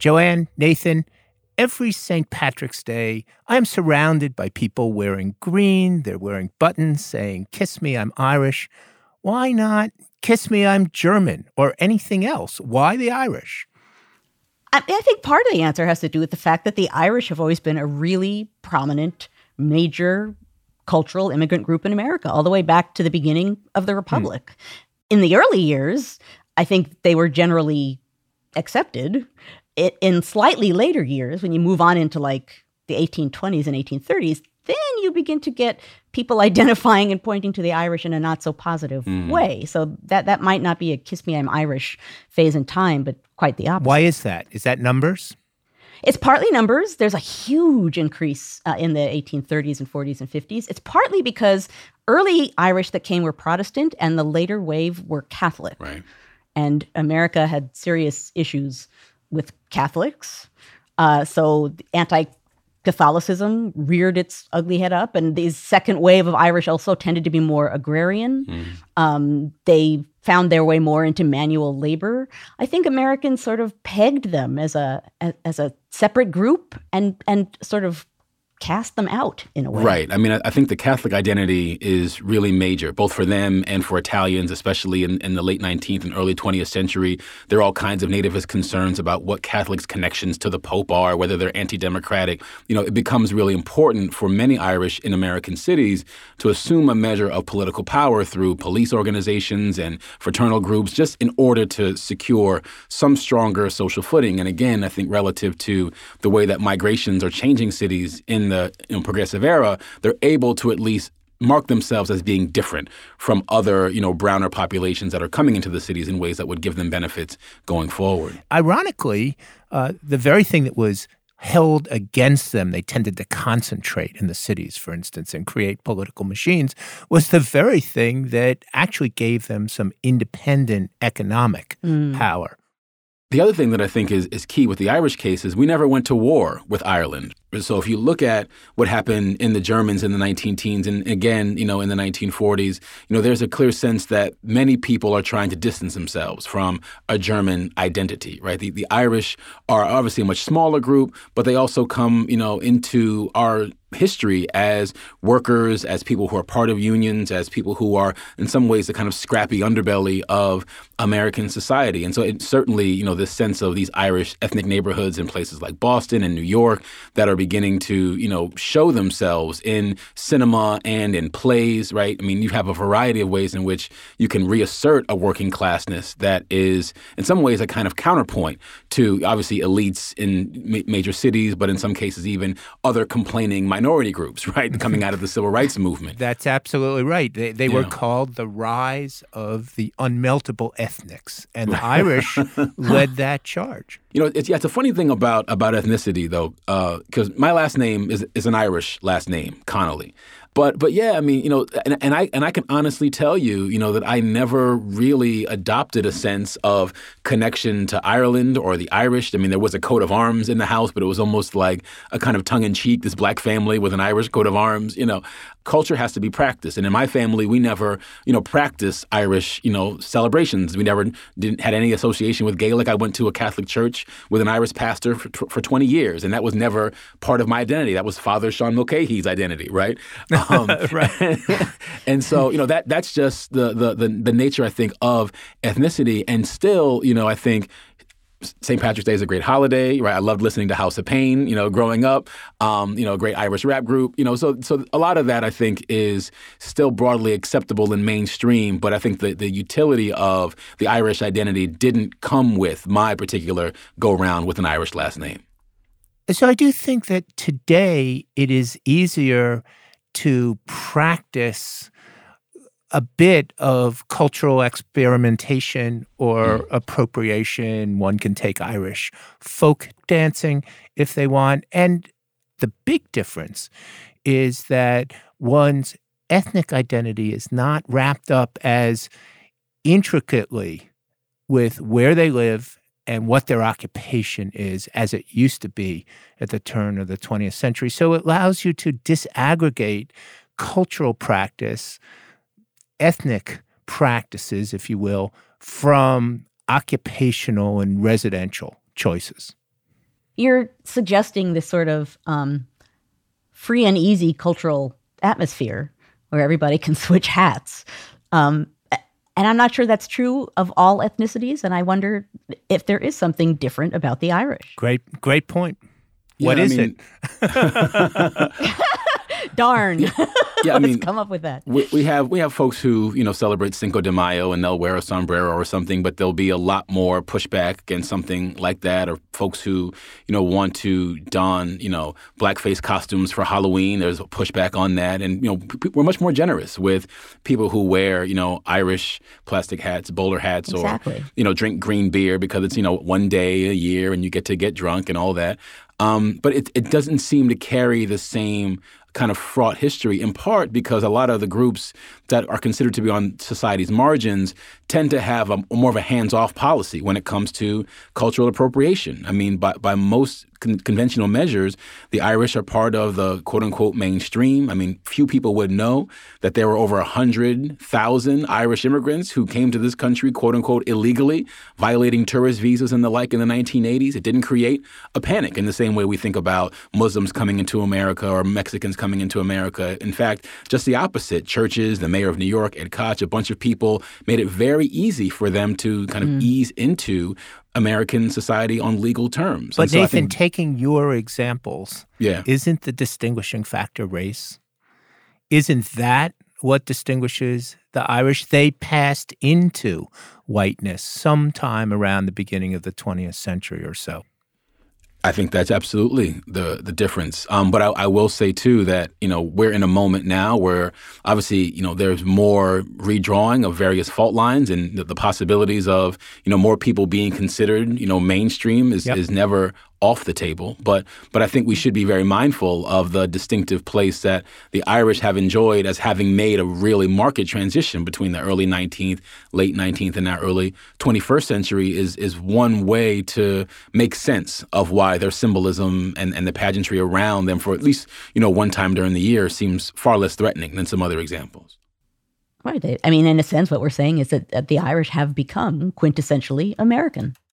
Joanne, Nathan, every St. Patrick's Day, I am surrounded by people wearing green. They're wearing buttons saying, Kiss me, I'm Irish. Why not Kiss me, I'm German or anything else? Why the Irish? I, I think part of the answer has to do with the fact that the Irish have always been a really prominent, major cultural immigrant group in America, all the way back to the beginning of the Republic. Hmm. In the early years, I think they were generally accepted. It, in slightly later years, when you move on into like the 1820s and 1830s, then you begin to get people identifying and pointing to the Irish in a not so positive mm. way. So that that might not be a "kiss me, I'm Irish" phase in time, but quite the opposite. Why is that? Is that numbers? It's partly numbers. There's a huge increase uh, in the 1830s and 40s and 50s. It's partly because early Irish that came were Protestant, and the later wave were Catholic. Right. And America had serious issues with Catholics. Uh, so anti Catholicism reared its ugly head up, and the second wave of Irish also tended to be more agrarian. Mm. Um, they found their way more into manual labor. I think Americans sort of pegged them as a as a separate group and and sort of cast them out in a way. Right. I mean, I, think the Catholic identity is really major, both for them and for Italians, especially in, in the late 19th and early 20th century. There are all kinds of nativist concerns about what Catholics' connections to the Pope are, whether they're anti democratic. You know, it becomes really important for many Irish in American cities to assume a measure of political power through police organizations and fraternal groups, just in order to secure some stronger social footing. And again, I think relative to the way that migrations are changing cities in the you know, progressive era, they're able to at least mark themselves as being different from other, you know, browner populations that are coming into the cities in ways that would give them benefits going forward. Ironically, uh, the very thing that was held against them, they tended to concentrate in the cities, for instance, and create political machines, was the very thing that actually gave them some independent economic mm. power. The other thing that I think is, is key with the Irish case is we never went to war with Ireland. So if you look at what happened in the Germans in the 19 teens and again, you know, in the 1940s, you know, there's a clear sense that many people are trying to distance themselves from a German identity, right? The, the Irish are obviously a much smaller group, but they also come, you know, into our history as workers, as people who are part of unions, as people who are in some ways the kind of scrappy underbelly of American society. And so it certainly, you know, this sense of these Irish ethnic neighborhoods in places like Boston and New York that are beginning to, you know, show themselves in cinema and in plays, right? I mean, you have a variety of ways in which you can reassert a working classness that is, in some ways, a kind of counterpoint to obviously elites in ma- major cities, but in some cases, even other complaining minority groups, right, coming out of the civil rights movement. That's absolutely right. They, they were called the rise of the unmeltable ethnics, and the Irish led that charge. You know, it's, yeah, it's a funny thing about about ethnicity, though, because uh, my last name is is an Irish last name, Connolly. But but yeah, I mean, you know, and, and I and I can honestly tell you, you know, that I never really adopted a sense of connection to Ireland or the Irish. I mean, there was a coat of arms in the house, but it was almost like a kind of tongue in cheek, this black family with an Irish coat of arms. You know, culture has to be practiced. And in my family, we never, you know, practice Irish, you know, celebrations. We never didn't had any association with Gaelic. I went to a Catholic church with an Irish pastor for, for 20 years, and that was never part of my identity. That was Father Sean Mulcahy's identity, right? Um, right. and so, you know, that that's just the, the the the nature, I think, of ethnicity. And still, you know, I think St. Patrick's Day is a great holiday, right? I loved listening to House of Pain, you know, growing up. Um, you know, a great Irish rap group, you know. So, so a lot of that I think is still broadly acceptable in mainstream, but I think the the utility of the Irish identity didn't come with my particular go round with an Irish last name. So I do think that today it is easier to practice a bit of cultural experimentation or mm. appropriation. One can take Irish folk dancing if they want. And the big difference is that one's ethnic identity is not wrapped up as intricately with where they live and what their occupation is as it used to be at the turn of the 20th century. So it allows you to disaggregate cultural practice ethnic practices, if you will, from occupational and residential choices. you're suggesting this sort of um, free and easy cultural atmosphere where everybody can switch hats. Um, and I'm not sure that's true of all ethnicities. And I wonder if there is something different about the Irish. Great, great point. What Yeah, I mean- it? Darn. Yeah, I Let's mean, come up with that. we, we have we have folks who you know celebrate Cinco de Mayo and they'll wear a sombrero or something, but there'll be a lot more pushback against something like that. Or folks who you know want to don you know blackface costumes for Halloween. There's a pushback on that, and you know p- we're much more generous with people who wear you know Irish plastic hats, bowler hats, Exactly. or you know drink green beer because it's you know one day a year and you get to get drunk and all that. Um, but it, it doesn't seem to carry the same kind of fraught history, in part because a lot of the groups that are considered to be on society's margins tend to have a, more of a hands-off policy when it comes to cultural appropriation. I mean, by, by most con- conventional measures, the Irish are part of the quote-unquote mainstream. I mean, few people would know that there were over 100,000 Irish immigrants who came to this country quote-unquote illegally, violating tourist visas and the like in the 1980s. It didn't create a panic in the same way we think about Muslims coming into America or Mexicans coming into America. In fact, just the opposite. Churches, the mayor of New York, Ed Koch, a bunch of people made it very easy for them to kind of mm. ease into American society on legal terms. But so Nathan, think- taking your examples, yeah. isn't the distinguishing factor race? Isn't that what distinguishes the Irish? They passed into whiteness sometime around the beginning of the 20th century or so. I think that's absolutely the the difference. Um, but I, I will say too that you know we're in a moment now where obviously you know there's more redrawing of various fault lines and the, the possibilities of you know more people being considered you know mainstream is, Yep. is never off the table. But but I think we should be very mindful of the distinctive place that the Irish have enjoyed as having made a really marked transition between the early 19th, late 19th, and now early 21st century is is one way to make sense of why their symbolism and, and the pageantry around them for at least you know one time during the year seems far less threatening than some other examples. Right. I mean, in a sense, what we're saying is that, that the Irish have become quintessentially American.